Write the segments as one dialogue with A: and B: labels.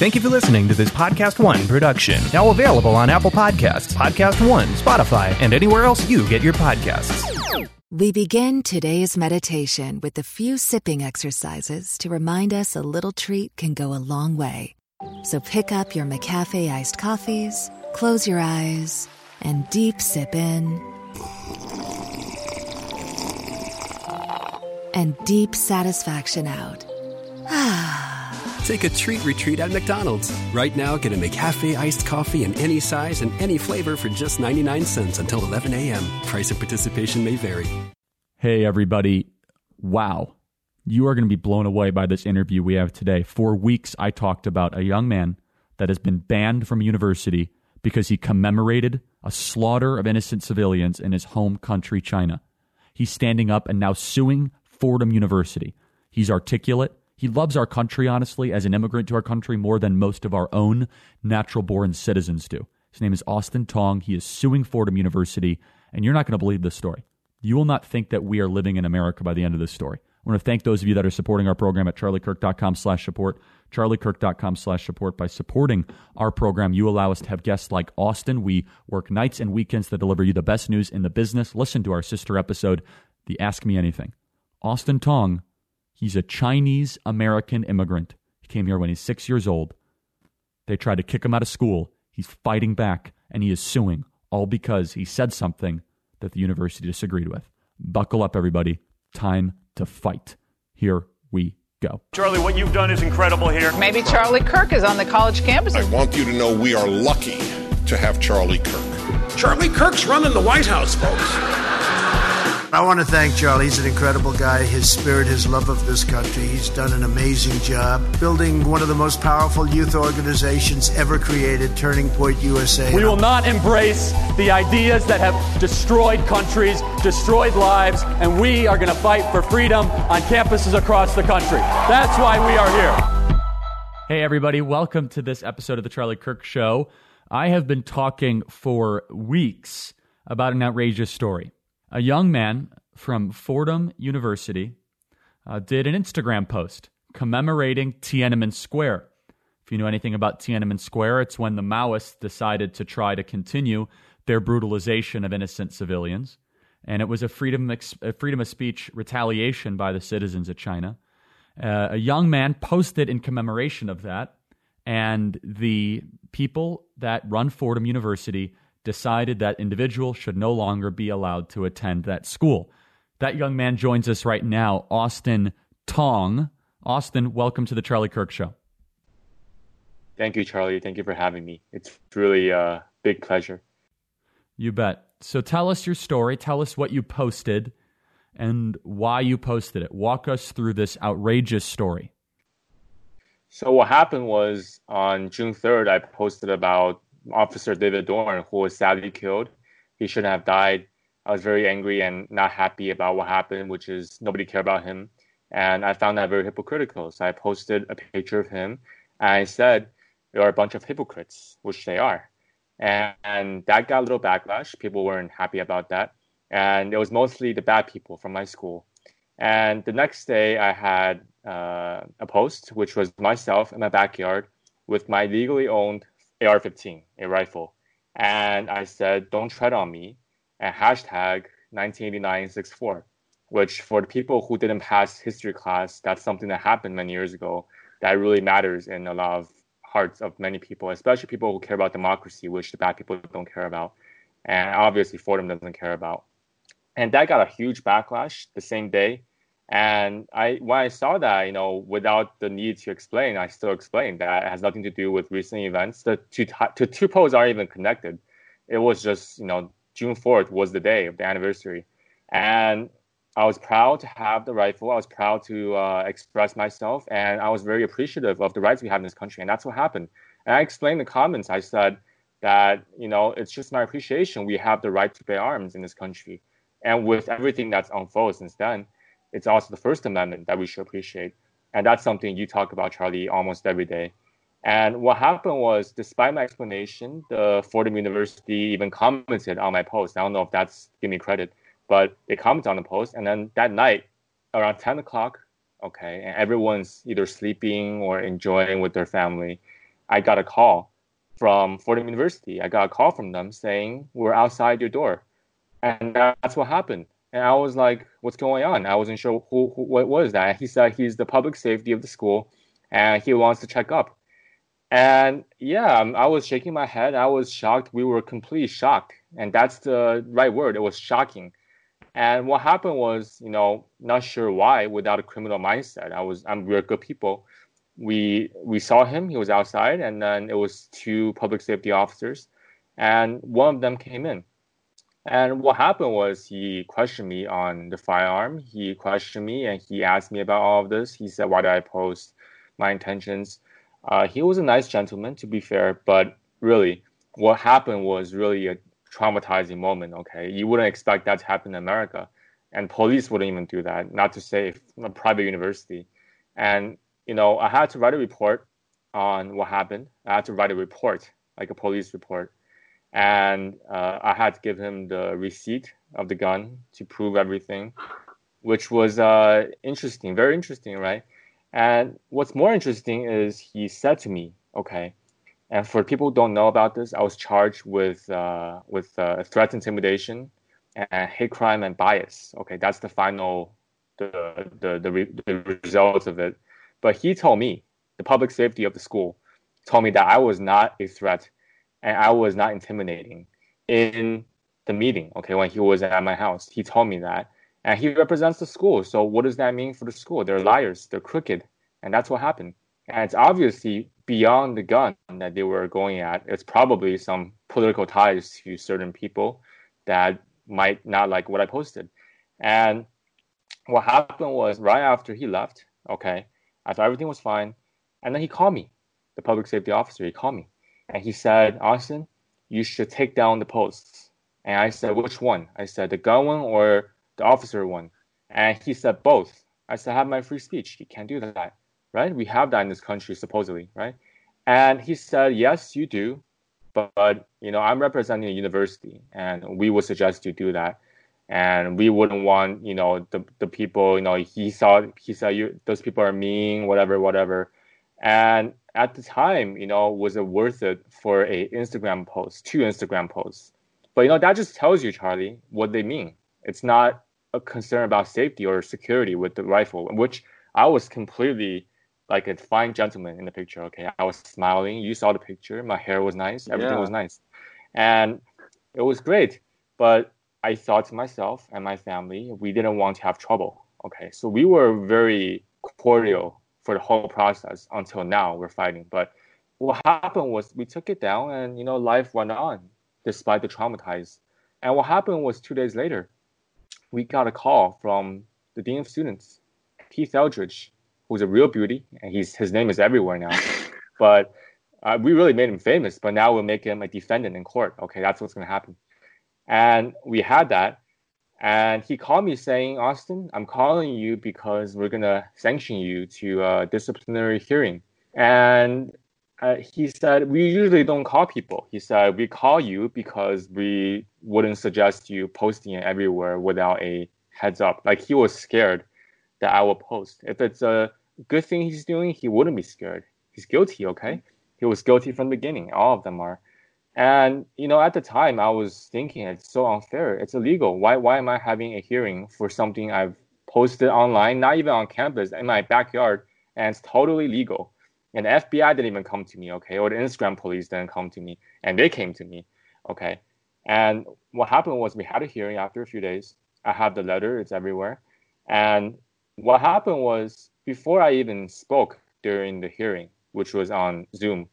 A: Thank you for listening to this Podcast One production. Now available on Apple Podcasts, Podcast One, Spotify, and anywhere else you get your podcasts.
B: We begin today's meditation with a few sipping exercises to remind us a little treat can go a long way. So pick up your McCafe iced coffees, close your eyes, and deep sip in. And deep satisfaction out. Ah.
C: Take a treat retreat at McDonald's. Right now, get a McCafe iced coffee in any size and any flavor for just 99 cents until 11 a.m. Price of participation may vary.
D: Hey, everybody. Wow. You are going to be blown away by this interview we have today. For weeks, I talked about a young man that has been banned from university because he commemorated a slaughter of innocent civilians in his home country, China. He's standing up and now suing Fordham University. He's articulate. He loves our country, honestly, as an immigrant to our country more than most of our own natural born citizens do. His name is Austin Tong. He is suing Fordham University, and you're not going to believe this story. You will not think that we are living in America by the end of this story. I want to thank those of you that are supporting our program at charliekirk.com slash support, charliekirk.com slash support. By supporting our program, you allow us to have guests like Austin. We work nights and weekends to deliver you the best news in the business. Listen to our sister episode, the Ask Me Anything. Austin Tong He's a Chinese American immigrant. He came here when he's six years old. They tried to kick him out of school. He's fighting back and he is suing, all because he said something that the university disagreed with. Buckle up, everybody. Time to fight. Here we go.
E: Charlie, what you've done is incredible here.
F: Maybe Charlie Kirk is on the college campus.
G: I want you to know we are lucky to have Charlie Kirk.
H: Charlie Kirk's running the White House, folks.
I: I want to thank Charlie. He's an incredible guy. His spirit, his love of this country. He's done an amazing job building one of the most powerful youth organizations ever created, Turning Point USA.
E: We will not embrace the ideas that have destroyed countries, destroyed lives, and we are going to fight for freedom on campuses across the country. That's why we are here.
D: Hey, everybody. Welcome to this episode of The Charlie Kirk Show. I have been talking for weeks about an outrageous story a young man from Fordham University uh, did an Instagram post commemorating Tiananmen Square. If you know anything about Tiananmen Square, it's when the Maoists decided to try to continue their brutalization of innocent civilians. And it was a freedom, a freedom of speech retaliation by the citizens of China. Uh, a young man posted in commemoration of that, and the people that run Fordham University decided that individual should no longer be allowed to attend that school. That young man joins us right now, Austin Tong. Austin, welcome to the Charlie Kirk Show.
J: Thank you, Charlie. Thank you for having me. It's really a big pleasure.
D: You bet. So tell us your story. Tell us what you posted and why you posted it. Walk us through this outrageous story.
J: So, what happened was on June 3rd, I posted about Officer David Dorn, who was sadly killed. He shouldn't have died. I was very angry and not happy about what happened, which is nobody cared about him. And I found that very hypocritical. So I posted a picture of him and I said, are a bunch of hypocrites, which they are. And, and that got a little backlash. People weren't happy about that. And it was mostly the bad people from my school. And the next day, I had uh, a post, which was myself in my backyard with my legally owned AR-15, a rifle, and I said, "Don't tread on me," and hashtag 1989-64, which for the people who didn't pass history class, that's something that happened many years ago that really matters in a lot of hearts of many people, especially people who care about democracy, which the bad people don't care about, and obviously Fordham doesn't care about. And that got a huge backlash the same day. And I, when I saw that, you know, without the need to explain, I still explained that it has nothing to do with recent events. The two, the two posts aren't even connected. It was just, you know, June 4th was the day of the anniversary. And I was proud to have the rifle. I was proud to uh, express myself. And I was very appreciative of the rights we have in this country. And that's what happened. And I explained in the comments, I said that, you know, it's just my appreciation. We have the right to bear arms in this country. And with everything that's unfolded since then, it's also the First Amendment that we should appreciate. And that's something you talk about, Charlie, almost every day. And what happened was, despite my explanation, the Fordham University even commented on my post. I don't know if that's giving me credit, but they commented on the post. And then that night, around 10 o'clock, okay, and everyone's either sleeping or enjoying with their family. I got a call from Fordham University. I got a call from them saying we're outside your door, and that's what happened. And I was like, "What's going on?" I wasn't sure who, who what was that. He said he's the public safety of the school, and he wants to check up. And yeah, um, I was shaking my head. I was shocked. We were completely shocked, and that's the right word. It was shocking. And what happened was, you know, not sure why, without a criminal mindset. I was, I'm, we're good people. We we saw him. He was outside, and then it was two public safety officers, and one of them came in. And what happened was he questioned me on the firearm. He questioned me and he asked me about all of this. He said, "Why did I post my intentions?" Uh, he was a nice gentleman, to be fair, but really, what happened was really a traumatizing moment. Okay, you wouldn't expect that to happen in America, and police wouldn't even do that. Not to say a private university, and you know, I had to write a report on what happened. I had to write a report, like a police report, and uh, I had to give him the receipt of the gun to prove everything, which was uh, interesting, very interesting, right? And what's more interesting is he said to me, okay, and for people who don't know about this, I was charged with uh, with uh, threat, intimidation, and hate crime and bias. Okay, that's the final the the the, re- the results of it. But he told me the public safety of the school told me that I was not a threat and I was not intimidating in the meeting. Okay, when he was at my house, he told me that and he represents the school. So what does that mean for the school? They're liars. They're crooked, and that's what happened. And it's obviously beyond the gun that they were going at. It's probably some political ties to certain people that might not like what I posted. And what happened was right after he left, okay, I thought everything was fine, and then he called me, the public safety officer. He called me, and he said, Austin, you should take down the posts. And I said, which one? I said, the gun one or the officer one. And he said both. I said, have my free speech. You can't do that, right? We have that in this country, supposedly, right? And he said, yes, you do. But, but you know, I'm representing a university and we would suggest you do that. And we wouldn't want, you know, the, the people, you know, he saw, he said, you, those people are mean, whatever, whatever. And at the time, you know, was it worth it for a Instagram post, two Instagram posts? But, you know, that just tells you, Charlie, what they mean. It's not a concern about safety or security with the rifle, which I was completely like a fine gentleman in the picture. Okay, I was smiling. You saw the picture. My hair was nice. Everything yeah. was nice, and it was great. But I thought to myself and my family, we didn't want to have trouble. Okay, so we were very cordial for the whole process until now. We're fighting, but what happened was we took it down, and you know, life went on despite the traumatized. And what happened was two days later, we got a call from the dean of students, Keith Eldredge, who's a real beauty, and he's his name is everywhere now. but uh, we really made him famous, but now we'll make him a defendant in court. Okay, that's what's going to happen. And we had that, and he called me saying, Austin, I'm calling you because we're going to sanction you to a disciplinary hearing. And uh, he said, We usually don't call people. He said, We call you because we wouldn't suggest you posting it everywhere without a heads up. Like he was scared that I will post. If it's a good thing he's doing, he wouldn't be scared. He's guilty, okay? He was guilty from the beginning. All of them are. And you know, at the time, I was thinking it's so unfair. It's illegal. Why? Why am I having a hearing for something I've posted online, not even on campus, in my backyard, and it's totally legal? And the FBI didn't even come to me, okay, or the Instagram police didn't come to me, and they came to me, okay. And what happened was we had a hearing after a few days. I have the letter; it's everywhere. And what happened was before I even spoke during the hearing, which was on Zoom,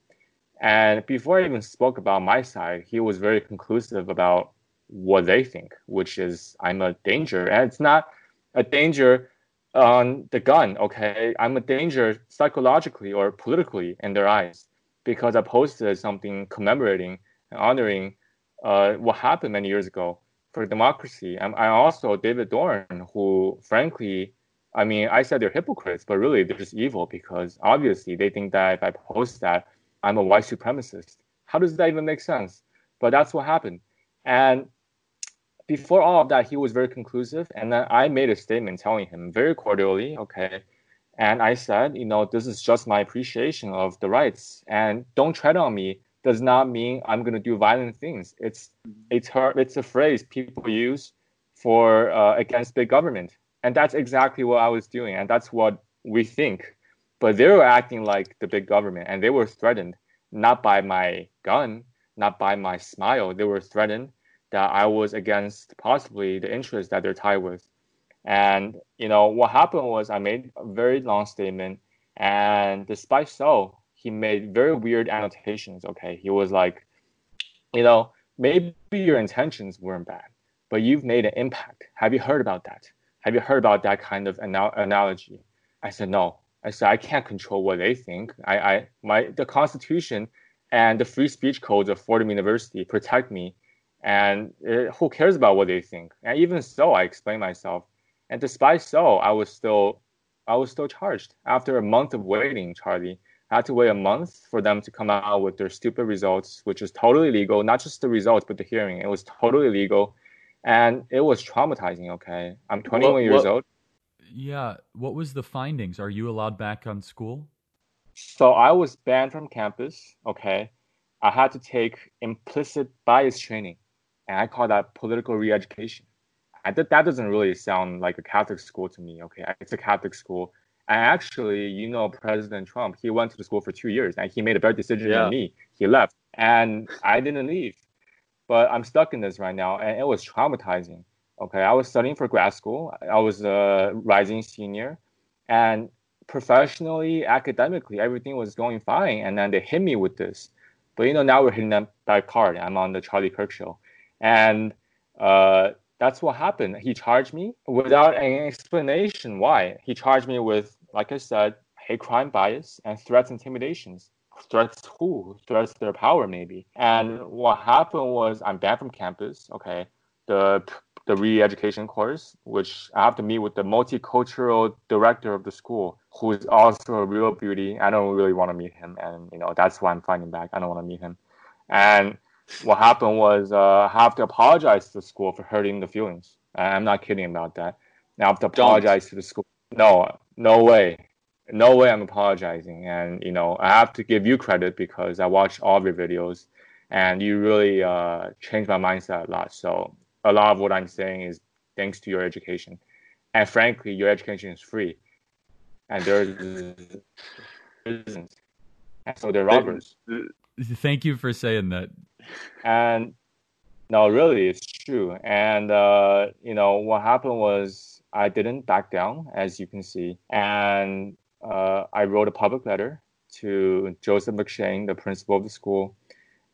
J: and before I even spoke about my side, he was very conclusive about what they think, which is I'm a danger, and it's not a danger on the gun, okay, I'm a danger psychologically or politically in their eyes because I posted something commemorating and honoring uh, what happened many years ago for democracy. And I also David Dorn, who frankly, I mean, I said they're hypocrites, but really they're just evil because obviously they think that if I post that, I'm a white supremacist. How does that even make sense? But that's what happened. And before all of that, he was very conclusive, and then I made a statement telling him very cordially, okay, And I said, you know, this is just my appreciation of the rights, and don't tread on me does not mean I'm going to do violent things. It's it's her, it's a phrase people use for uh, against big government, and that's exactly what I was doing, and that's what we think. But they were acting like the big government, and they were threatened not by my gun, not by my smile. They were threatened that I was against possibly the interests that they're tied with. And you know what happened was I made a very long statement, and despite so, he made very weird annotations. Okay, he was like, you know, maybe your intentions weren't bad, but you've made an impact. Have you heard about that? Have you heard about that kind of anal- analogy? I said no. I said I can't control what they think. I, I my the Constitution and the free speech codes of Fordham University protect me, and it, who cares about what they think? And even so, I explained myself and despite so, I was still I was still charged. After a month of waiting, Charlie, I had to wait a month for them to come out with their stupid results, which is totally legal. Not just the results, but the hearing. It was totally legal, and it was traumatizing. Okay, I'm 21 what, years what, old.
D: Yeah, what was the findings? Are you allowed back on school?
J: So I was banned from campus. Okay, I had to take implicit bias training, and I call that political re-education I that that doesn't really sound like a Catholic school to me. Okay, it's a Catholic school. And actually, you know, President Trump, he went to the school for two years and he made a better decision yeah. than me. He left and I didn't leave. But I'm stuck in this right now and it was traumatizing. Okay, I was studying for grad school. I was a rising senior and professionally, academically, everything was going fine. And then they hit me with this. But you know, now we're hitting that, that card. I'm on the Charlie Kirk show. And uh, that's what happened. He charged me without any explanation why. He charged me with, like I said, hate crime bias and threats, intimidations. Threats who? Threats their power, maybe. And what happened was I'm banned from campus. Okay, the the re-education course, which I have to meet with the multicultural director of the school, who is also a real beauty. I don't really want to meet him, and you know that's why I'm fighting back. I don't want to meet him, and what happened was uh, I have to apologize to the school for hurting the feelings. I'm not kidding about that. I have to apologize Don't. to the school. No, no way. No way I'm apologizing. And, you know, I have to give you credit because I watched all of your videos and you really uh, changed my mindset a lot. So a lot of what I'm saying is thanks to your education. And frankly, your education is free. And there's isn't. And so they're robbers.
D: Thank you for saying that.
J: And no, really, it's true. And uh, you know what happened was I didn't back down, as you can see, and uh, I wrote a public letter to Joseph McShane, the principal of the school,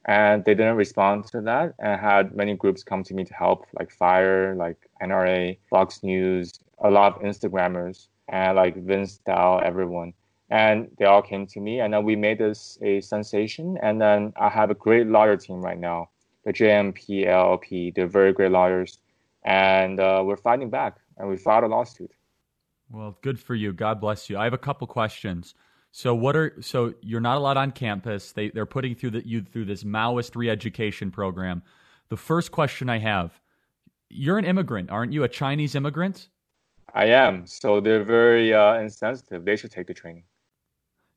J: and they didn't respond to that. And had many groups come to me to help, like Fire, like NRA, Fox News, a lot of Instagrammers, and like Vince Dao, everyone. And they all came to me and then we made this a sensation. And then i have a great lawyer team right now the jmp llp they're very great lawyers. And uh, we're fighting back and we filed a lawsuit.
D: Well good for you. God bless you. I have a couple questions so what are so you're not allowed on campus they, they're putting through the, you through this maoist re-education program the first question i have you're an immigrant aren't you a chinese immigrant
J: i am so they're very uh, insensitive they should take the training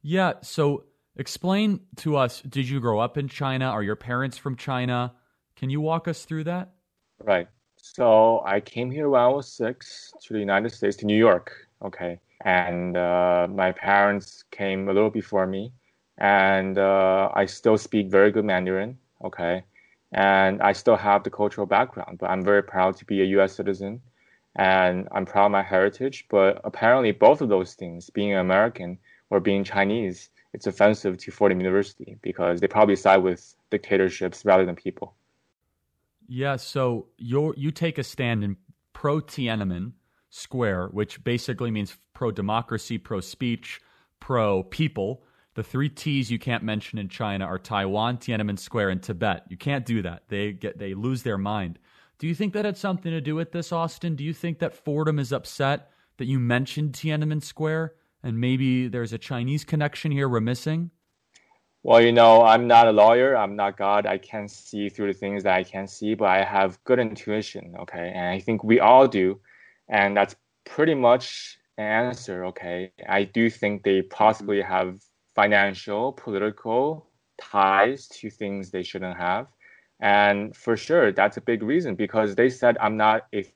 D: yeah. So explain to us did you grow up in China? Are your parents from China? Can you walk us through that?
J: Right. So I came here when I was six to the United States, to New York. Okay. And uh, my parents came a little before me. And uh, I still speak very good Mandarin. Okay. And I still have the cultural background, but I'm very proud to be a US citizen. And I'm proud of my heritage. But apparently, both of those things, being American, or being Chinese, it's offensive to Fordham University because they probably side with dictatorships rather than people.
D: Yeah, so you you take a stand in pro Tiananmen Square, which basically means pro democracy, pro speech, pro people. The three T's you can't mention in China are Taiwan, Tiananmen Square, and Tibet. You can't do that. They get they lose their mind. Do you think that had something to do with this, Austin? Do you think that Fordham is upset that you mentioned Tiananmen Square? and maybe there's a Chinese connection here we're missing?
J: Well, you know, I'm not a lawyer. I'm not God. I can't see through the things that I can see, but I have good intuition. Okay. And I think we all do. And that's pretty much an answer. Okay, I do think they possibly have financial, political ties to things they shouldn't have, and for sure that's a big reason because they said I'm not a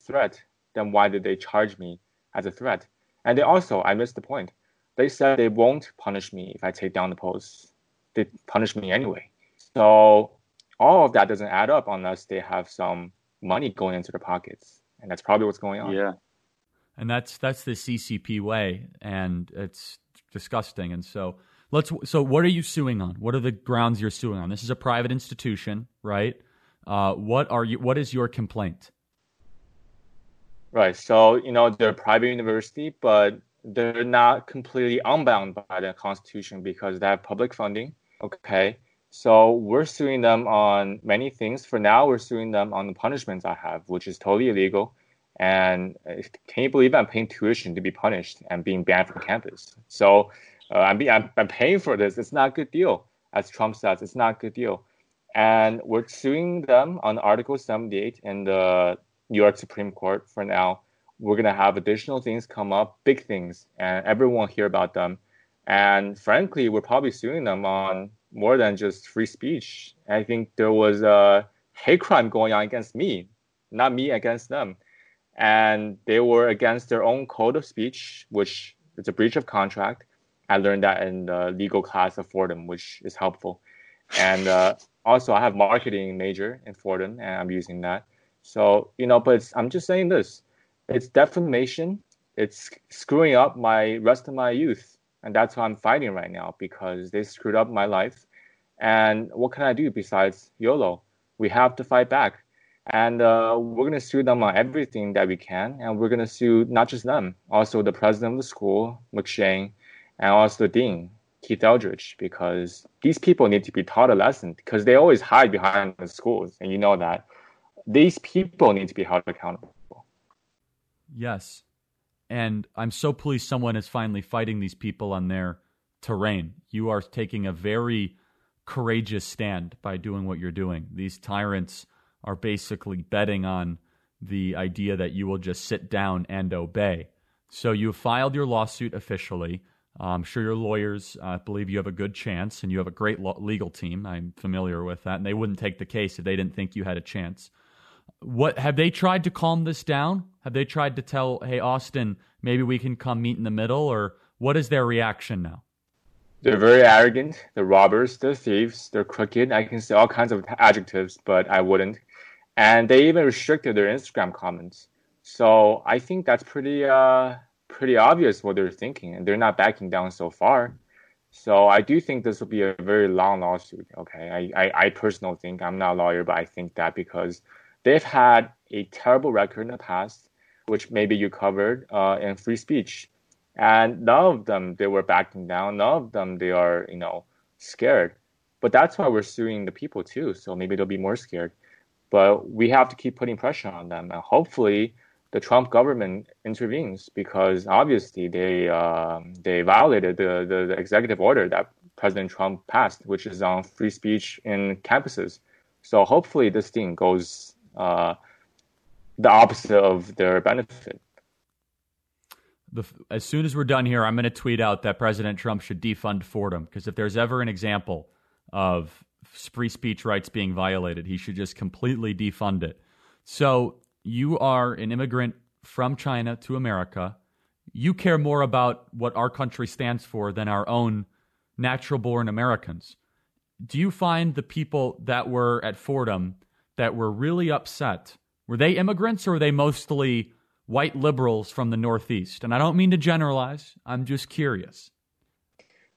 J: threat. Then why did they charge me as a threat? And they also, I missed the point. They said they won't punish me if I take down the posts. They punish me anyway. So all of that doesn't add up unless they have some money going into their pockets, and that's probably what's going on.
D: Yeah, and that's that's the CCP way, and it's disgusting. And so let's. So what are you suing on? What are the grounds you're suing on? This is a private institution, right? Uh, what are you? What is your complaint?
J: Right. So you know they're a private university, but they're not completely unbound by the Constitution because they have public funding. Okay. So we're suing them on many things. For now, we're suing them on the punishments I have, which is totally illegal. And uh, can you believe I'm paying tuition to be punished and being banned from campus? So uh, I'm, I'm, I'm paying for this. It's not a good deal. As Trump says, it's not a good deal. And we're suing them on Article 78 in the New York Supreme Court for now. We're going to have additional things come up, big things, and everyone will hear about them. And frankly, we're probably suing them on more than just free speech. I think there was a hate crime going on against me, not me against them. And they were against their own code of speech, which is a breach of contract. I learned that in the legal class of Fordham, which is helpful. And uh, also, I have marketing major in Fordham, and I'm using that. So you know, but I'm just saying this: it's defamation. It's screwing up my rest of my youth and that's why I'm fighting right now because they screwed up my life. And what can I do besides YOLO? We have to fight back. And uh, we're to sue them on everything that we can. And we're to sue not just them, also the president of the school, McShane, and also the dean, Keith Eldredge, because these people need to be taught a lesson because they always hide behind the schools. And you know that. These people need to be held accountable.
D: Yes. And I'm so pleased someone is finally fighting these people on their terrain. You are taking a very courageous stand by doing what you're doing. These tyrants are basically betting on the idea that you will just sit down and obey. So you filed your lawsuit officially. I'm sure your lawyers uh, believe you have a good chance and you have a great legal team. I'm familiar with that. And they wouldn't take the case if they didn't think you had a chance. What have they tried to calm this down? Have they tried to tell, hey, Austin, maybe we can come meet in the middle? Or what is their reaction now?
J: They're very arrogant. They're robbers. They're thieves. They're crooked. I can say all kinds of adjectives, but I wouldn't. And they even restricted their Instagram comments. So I think that's pretty, uh, pretty obvious what they're thinking, and they're not backing down so far. So I do think this will be a very long lawsuit. Okay, I, I, I personally think I'm not a lawyer, but I think that because they've had a terrible record in the past, which maybe you covered uh, in free speech, and none of them they were backing down. None of them they are you know scared. But that's why we're suing the people too. So maybe they'll be more scared. But we have to keep putting pressure on them, and hopefully the Trump government intervenes because obviously they uh, they violated the, the, the executive order that President Trump passed, which is on free speech in campuses. So hopefully this thing goes uh, the opposite of their benefit.
D: As soon as we're done here, I'm going to tweet out that President Trump should defund Fordham because if there's ever an example of free speech rights being violated, he should just completely defund it. So you are an immigrant from China to America. You care more about what our country stands for than our own natural born Americans. Do you find the people that were at Fordham that were really upset, were they immigrants or were they mostly white liberals from the Northeast? And I don't mean to generalize, I'm just curious.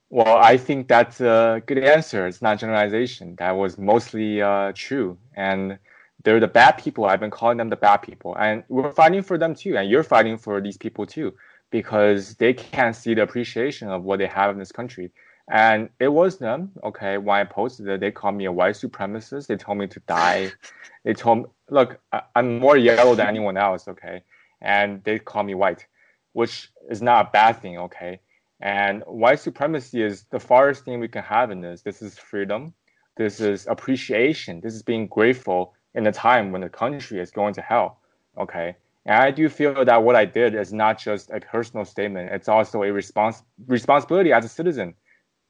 J: Well, I think that's a good answer. It's not generalization. That was mostly uh, true. And they're the bad people. I've been calling them the bad people. And we're fighting for them too. And you're fighting for these people too, because they can't see the appreciation of what they have in this country. And it was them, okay, when I posted it, they called me a white supremacist. They told me to die. They told me, look, I'm more yellow than anyone else, okay? And they call me white, which is not a bad thing, okay? And white supremacy is the farthest thing we can have in this. This is freedom. This is appreciation. This is being grateful in a time when the country is going to hell, okay? And I do feel that what I did is not just a personal statement; it's also a respons- responsibility as a citizen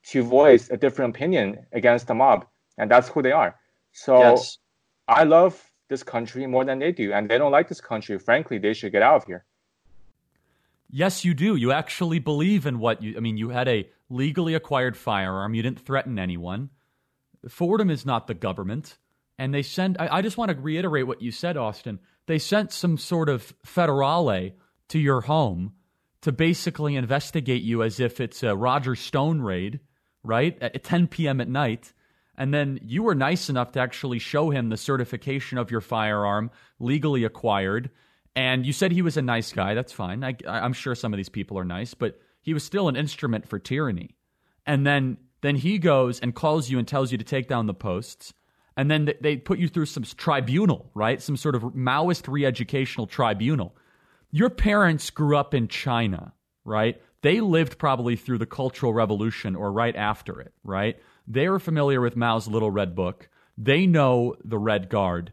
J: to voice a different opinion against the mob, and that's who they are. So yes. I love this country more than they do, and they don't like this country. Frankly, they should get out of here.
D: Yes, you do. You actually believe in what you. I mean, you had a legally acquired firearm. You didn't threaten anyone. Fordham is not the government, and they send. I, I just want to reiterate what you said, Austin. They sent some sort of federale to your home to basically investigate you as if it's a Roger Stone raid, right? At 10 p.m. at night. And then you were nice enough to actually show him the certification of your firearm, legally acquired. And you said he was a nice guy. That's fine. I, I'm sure some of these people are nice, but he was still an instrument for tyranny. And then, then he goes and calls you and tells you to take down the posts. And then they put you through some tribunal, right? Some sort of Maoist re educational tribunal. Your parents grew up in China, right? They lived probably through the Cultural Revolution or right after it, right? They are familiar with Mao's Little Red Book. They know the Red Guard.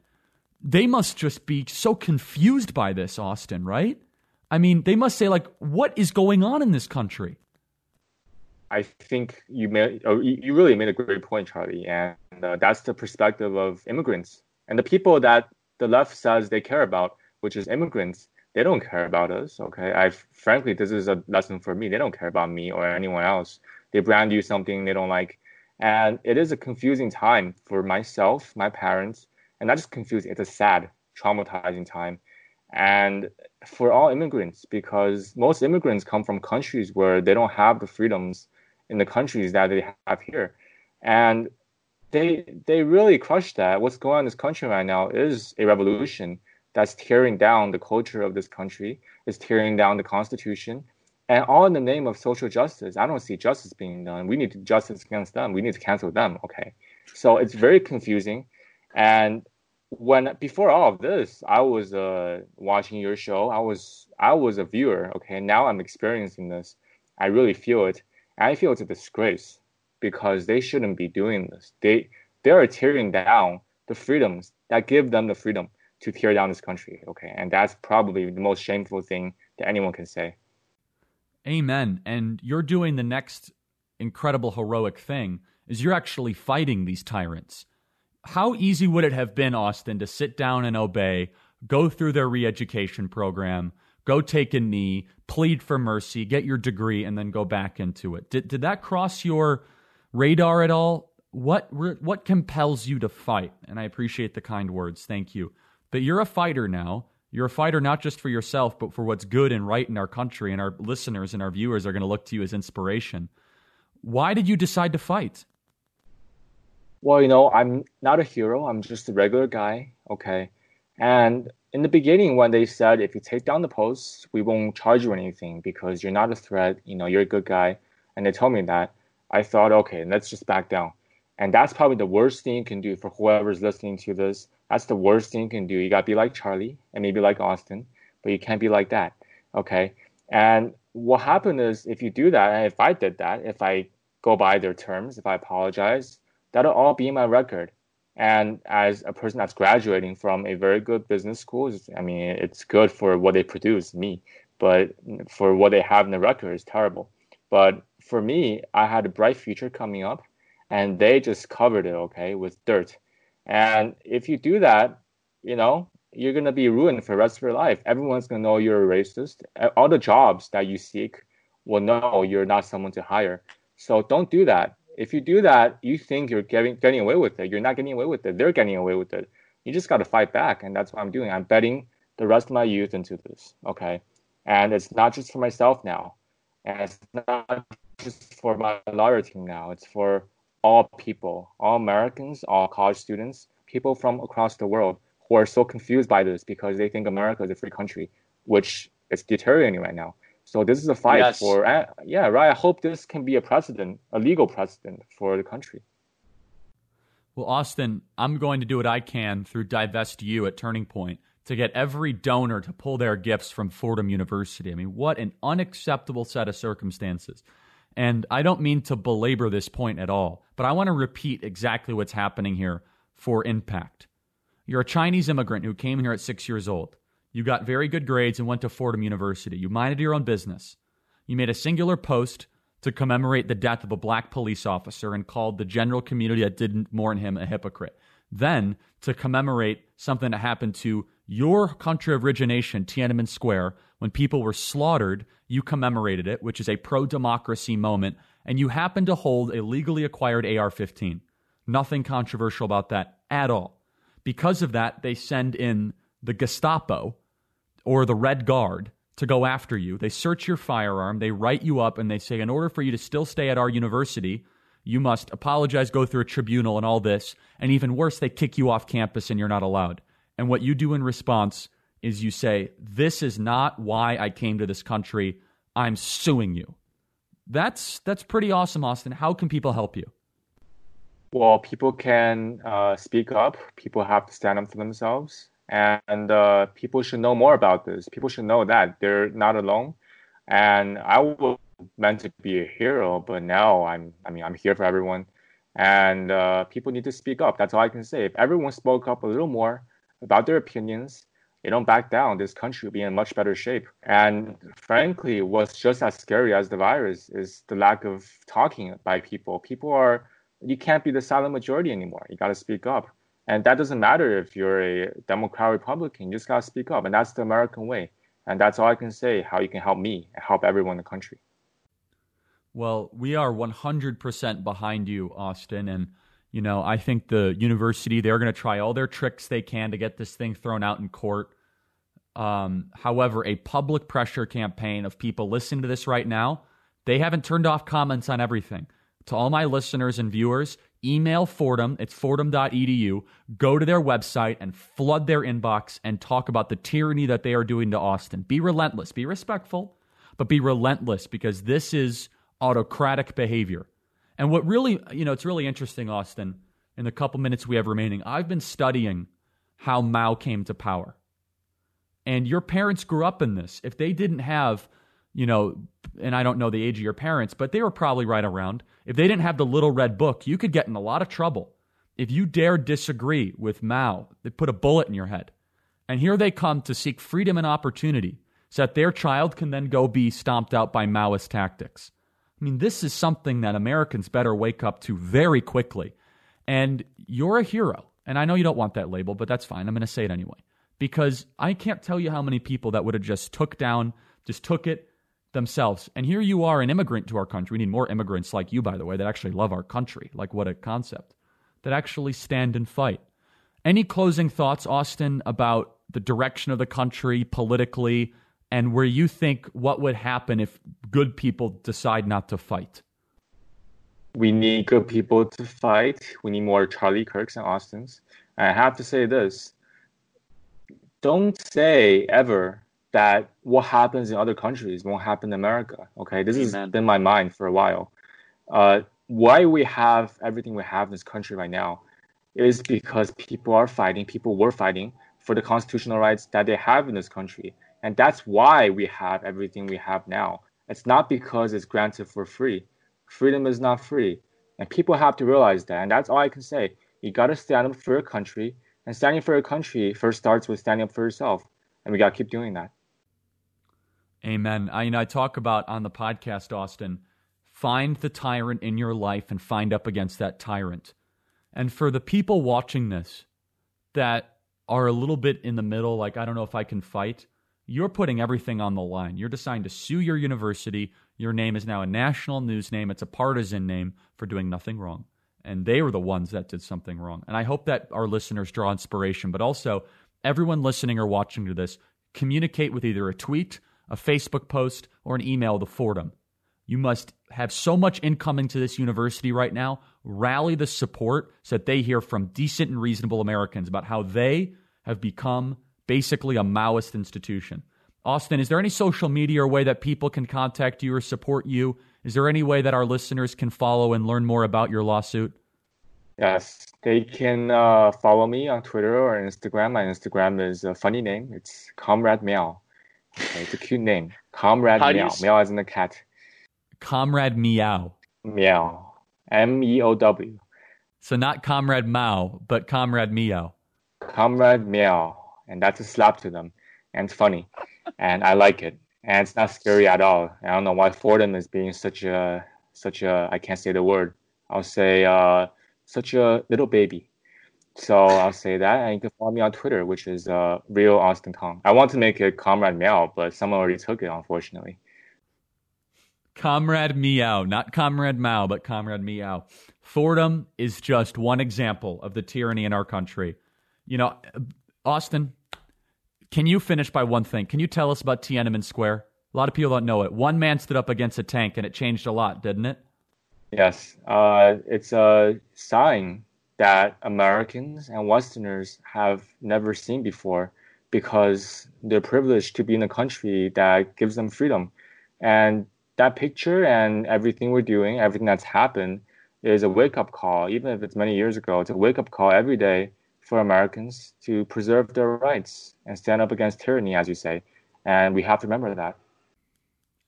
D: They must just be so confused by this, Austin, right? I mean, they must say, like, what is going on in this country?
J: I think you made, oh, you really made a great point, Charlie, and uh, that's the perspective of immigrants and the people that the left says they care about, which is immigrants. They don't care about us. Okay, I frankly, this is a lesson for me. They don't care about me or anyone else. They brand you something they don't like, and it is a confusing time for myself, my parents, and not just confusing, it's a sad, traumatizing time. And for all immigrants, because most immigrants come from countries where they don't have the freedoms in the countries that they have here. And they they really crush that. What's going on in this country right now is a revolution that's tearing down the culture of this country, is tearing down the constitution, and all in the name of social justice. I don't see justice being done. We need justice against them. We need to cancel them. Okay, so it's very confusing. And when before all of this, I was uh, watching your show. I was I was a viewer. Okay, now I'm experiencing this. I really feel it. I feel it's a disgrace because they shouldn't be doing this. They they are tearing down the freedoms that give them the freedom to tear down this country. Okay, and that's probably the most shameful thing that anyone can say.
D: Amen. And you're doing the next incredible heroic thing is you're actually fighting these tyrants. How easy would it have been, Austin, to sit down and obey, go through their re-education program, go take a knee, plead for mercy, get your degree, and then go back into it? Did did that cross your radar at all? What what compels you to fight? And I appreciate the kind words. Thank you. But you're a fighter now. You're a fighter not just for yourself, but for what's good and right in our country, and our listeners and our viewers are going to look to you as inspiration. Why did you decide to fight?
J: Well, you know, I'm not a hero. I'm just a regular guy. Okay. And in the beginning, when they said, if you take down the posts, we won't charge you anything because you're not a threat, you know, you're a good guy. And they told me that, I thought, okay, let's just back down. And that's probably the worst thing you can do for whoever's listening to this. That's the worst thing you can do. You got to be like Charlie and maybe like Austin, but you can't be like that. Okay. And what happened is if you do that, and if I did that, if I go by their terms, if I apologize, that'll all be in my record. And as a person that's graduating from a very good business school, I mean, it's good for what they produce, me, but for what they have in the record is terrible. But for me, I had a bright future coming up, and they just covered it, okay, with dirt. And if you do that, you know, you're gonna be ruined for the rest of your life. Everyone's gonna know you're a racist. All the jobs that you seek will know you're not someone to hire. So don't do that. If you do that, you think you're getting getting away with it. You're not getting away with it. They're getting away with it. You just got to fight back, and that's what I'm doing. I'm betting the rest of my youth into this. Okay, and it's not just for myself now, and it's not just for my lawyer team now. It's for all people, all Americans, all college students, people from across the world who are so confused by this because they think America is a free country, which is deteriorating right now. So this is a fight yes. for, uh, yeah, right. I hope this can be a precedent, a legal precedent for the country.
D: Well, Austin, I'm going to do what I can through Divest You at Turning Point to get every donor to pull their gifts from Fordham University. I mean, what an unacceptable set of circumstances. And I don't mean to belabor this point at all, but I want to repeat exactly what's happening here for impact. You're a Chinese immigrant who came here at six years old. You got very good grades and went to Fordham University. You minded your own business. You made a singular post to commemorate the death of a black police officer and called the general community that didn't mourn him a hypocrite. Then, to commemorate something that happened to your country of origination, Tiananmen Square, when people were slaughtered, you commemorated it, which is a pro democracy moment, and you happened to hold a legally acquired AR 15. Nothing controversial about that at all. Because of that, they send in the Gestapo or the Red Guard to go after you. They search your firearm, they write you up, and they say, in order for you to still stay at our university, you must apologize, go through a tribunal, and all this. And even worse, they kick you off campus and you're not allowed. And what you do in response is you say, This is not why I came to this country. I'm suing you. That's that's pretty awesome, Austin. How can people help you?
J: Well, people can uh, speak up. People have to stand up for themselves, and uh, people should know more about this. People should know that they're not alone. And I was meant to be a hero, but now I'm. I mean, I'm here for everyone, and uh, people need to speak up. That's all I can say. If everyone spoke up a little more about their opinions, they don't back down, this country will be in much better shape. And frankly, what's just as scary as the virus is the lack of talking by people. People are, you can't be the silent majority anymore. You got to speak up. And that doesn't matter if you're a Democrat or Republican, you just got to speak up. And that's the American way. And that's all I can say how you can help me and help everyone in the country.
D: Well, we are 100% behind you, Austin. And you know, I think the university, they're going to try all their tricks they can to get this thing thrown out in court. Um, however, a public pressure campaign of people listening to this right now, they haven't turned off comments on everything. To all my listeners and viewers, email Fordham, it's fordham.edu, go to their website and flood their inbox and talk about the tyranny that they are doing to Austin. Be relentless, be respectful, but be relentless because this is autocratic behavior. And what really, you know, it's really interesting, Austin, in the couple minutes we have remaining, I've been studying how Mao came to power. And your parents grew up in this. If they didn't have, you know, and I don't know the age of your parents, but they were probably right around. If they didn't have the little red book, you could get in a lot of trouble. If you dare disagree with Mao, they put a bullet in your head. And here they come to seek freedom and opportunity so that their child can then go be stomped out by Maoist tactics. I mean, this is something that Americans better wake up to very quickly. And you're a hero. And I know you don't want that label, but that's fine. I'm going to say it anyway. Because I can't tell you how many people that would have just took down, just took it themselves. And here you are, an immigrant to our country. We need more immigrants like you, by the way, that actually love our country. Like, what a concept. That actually stand and fight. Any closing thoughts, Austin, about the direction of the country politically, and where you think what would happen if good people decide not to fight?
J: We need good people to fight. We need more Charlie Kirks and Austins. I have to say this don't say ever that what happens in other countries won't happen in America. Okay, this Amen. has been my mind for a while. Uh, why we have everything we have in this country right now is because people are fighting, people were fighting for the constitutional rights that they have in this country. And that's why we have everything we have now. It's not because it's granted for free. Freedom is not free. And people have to realize that. And that's all I can say. You got to stand up for your country. And standing for your country first starts with standing up for yourself. And we got to keep doing that.
D: Amen. I, you know, I talk about on the podcast, Austin, find the tyrant in your life and find up against that tyrant. And for the people watching this that are a little bit in the middle, like, I don't know if I can fight, you're putting everything on the line. You're deciding to sue your university. Your name is now a national news name. It's a partisan name for doing nothing wrong. And they were the ones that did something wrong. And I hope that our listeners draw inspiration, but also everyone listening or watching to this, communicate with either a tweet, a Facebook post, or an email to Fordham. You must have so much incoming to this university right now. Rally the support so that they hear from decent and reasonable Americans about how they have become basically a Maoist institution. Austin, is there any social media or way that people can contact you or support you? Is there any way that our listeners can follow and learn more about your lawsuit?
J: Yes, they can uh, follow me on Twitter or Instagram. My Instagram is a funny name. It's Comrade Meow. Okay, it's a cute name. Comrade How Meow. Meow as in the cat.
D: Comrade Meow.
J: Meow. M E O W.
D: So not Comrade Mao, but Comrade Meow.
J: Comrade Meow and that's a slap to them. and it's funny, and I like it, and it's not scary at all. I don't know why Fordham is being such a such a I can't say the word. I'll say uh, such a little baby. So I'll say that, and you can follow me on Twitter, which is uh, real Austin Tong. I want to make it Comrade Meow, but someone already took it, unfortunately.
D: Comrade Meow, not Comrade Mao, but Comrade Meow. Fordham is just one example of the tyranny in our country. You know, Austin, can you finish by one thing? Can you tell us about Tiananmen Square? A lot of people don't know it. One man stood up against a tank, and it changed a lot, didn't it?
J: Yes, uh, it's a sign that Americans and Westerners have never seen before because they're privileged to be in a country that gives them freedom. And that picture and everything we're doing, everything that's happened, is a wake up call. Even if it's many years ago, it's a wake up call every day for Americans to preserve their rights and stand up against tyranny, as you say. And we have to remember that.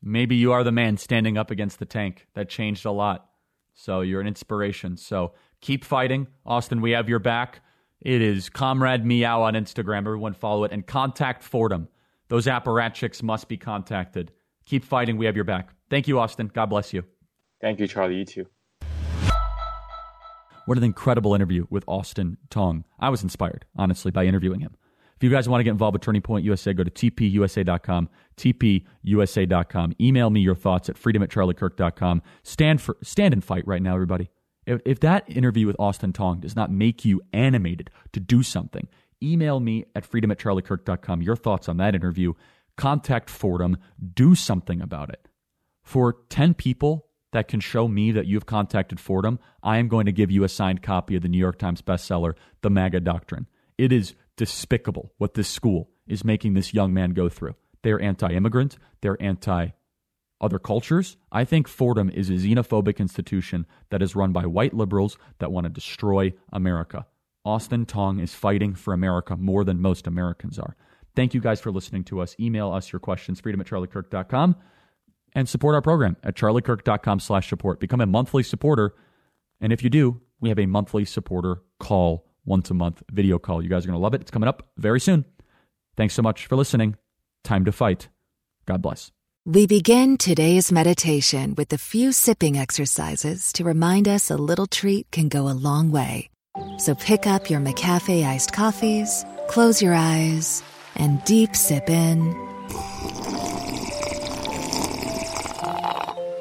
D: Maybe you are the man standing up against the tank. That changed a lot. So you're an inspiration. So keep fighting. Austin, we have your back. It is Comrade Meow on Instagram. Everyone follow it and contact Fordham. Those apparatchiks must be contacted. Keep fighting. We have your back. Thank you, Austin. God bless you.
J: Thank you, Charlie. You too.
D: What an incredible interview with Austin Tong. I was inspired, honestly, by interviewing him. If you guys want to get involved with Turning Point USA, go to tpusa.com, tpusa.com. Email me your thoughts at freedom at charliekirk.com. Stand, for, stand and fight right now, everybody. If, if that interview with Austin Tong does not make you animated to do something, email me at freedom at charliekirk.com your thoughts on that interview. Contact Fordham. Do something about it. For 10 people that can show me that you've contacted Fordham, I am going to give you a signed copy of the New York Times bestseller, The MAGA Doctrine. It is despicable what this school is making this young man go through. They're anti immigrant, they're anti other cultures. I think Fordham is a xenophobic institution that is run by white liberals that want to destroy America. Austin Tong is fighting for America more than most Americans are. Thank you guys for listening to us. Email us your questions, freedom at charliekirk.com, and support our program at charliekirk.com slash support. Become a monthly supporter. And if you do, we have a monthly supporter call once a month video call. You guys are going to love it. It's coming up very soon. Thanks so much for listening. Time to fight. God bless.
B: We begin today's meditation with a few sipping exercises to remind us a little treat can go a long way. So pick up your McCafe iced coffees, close your eyes, and deep sip in.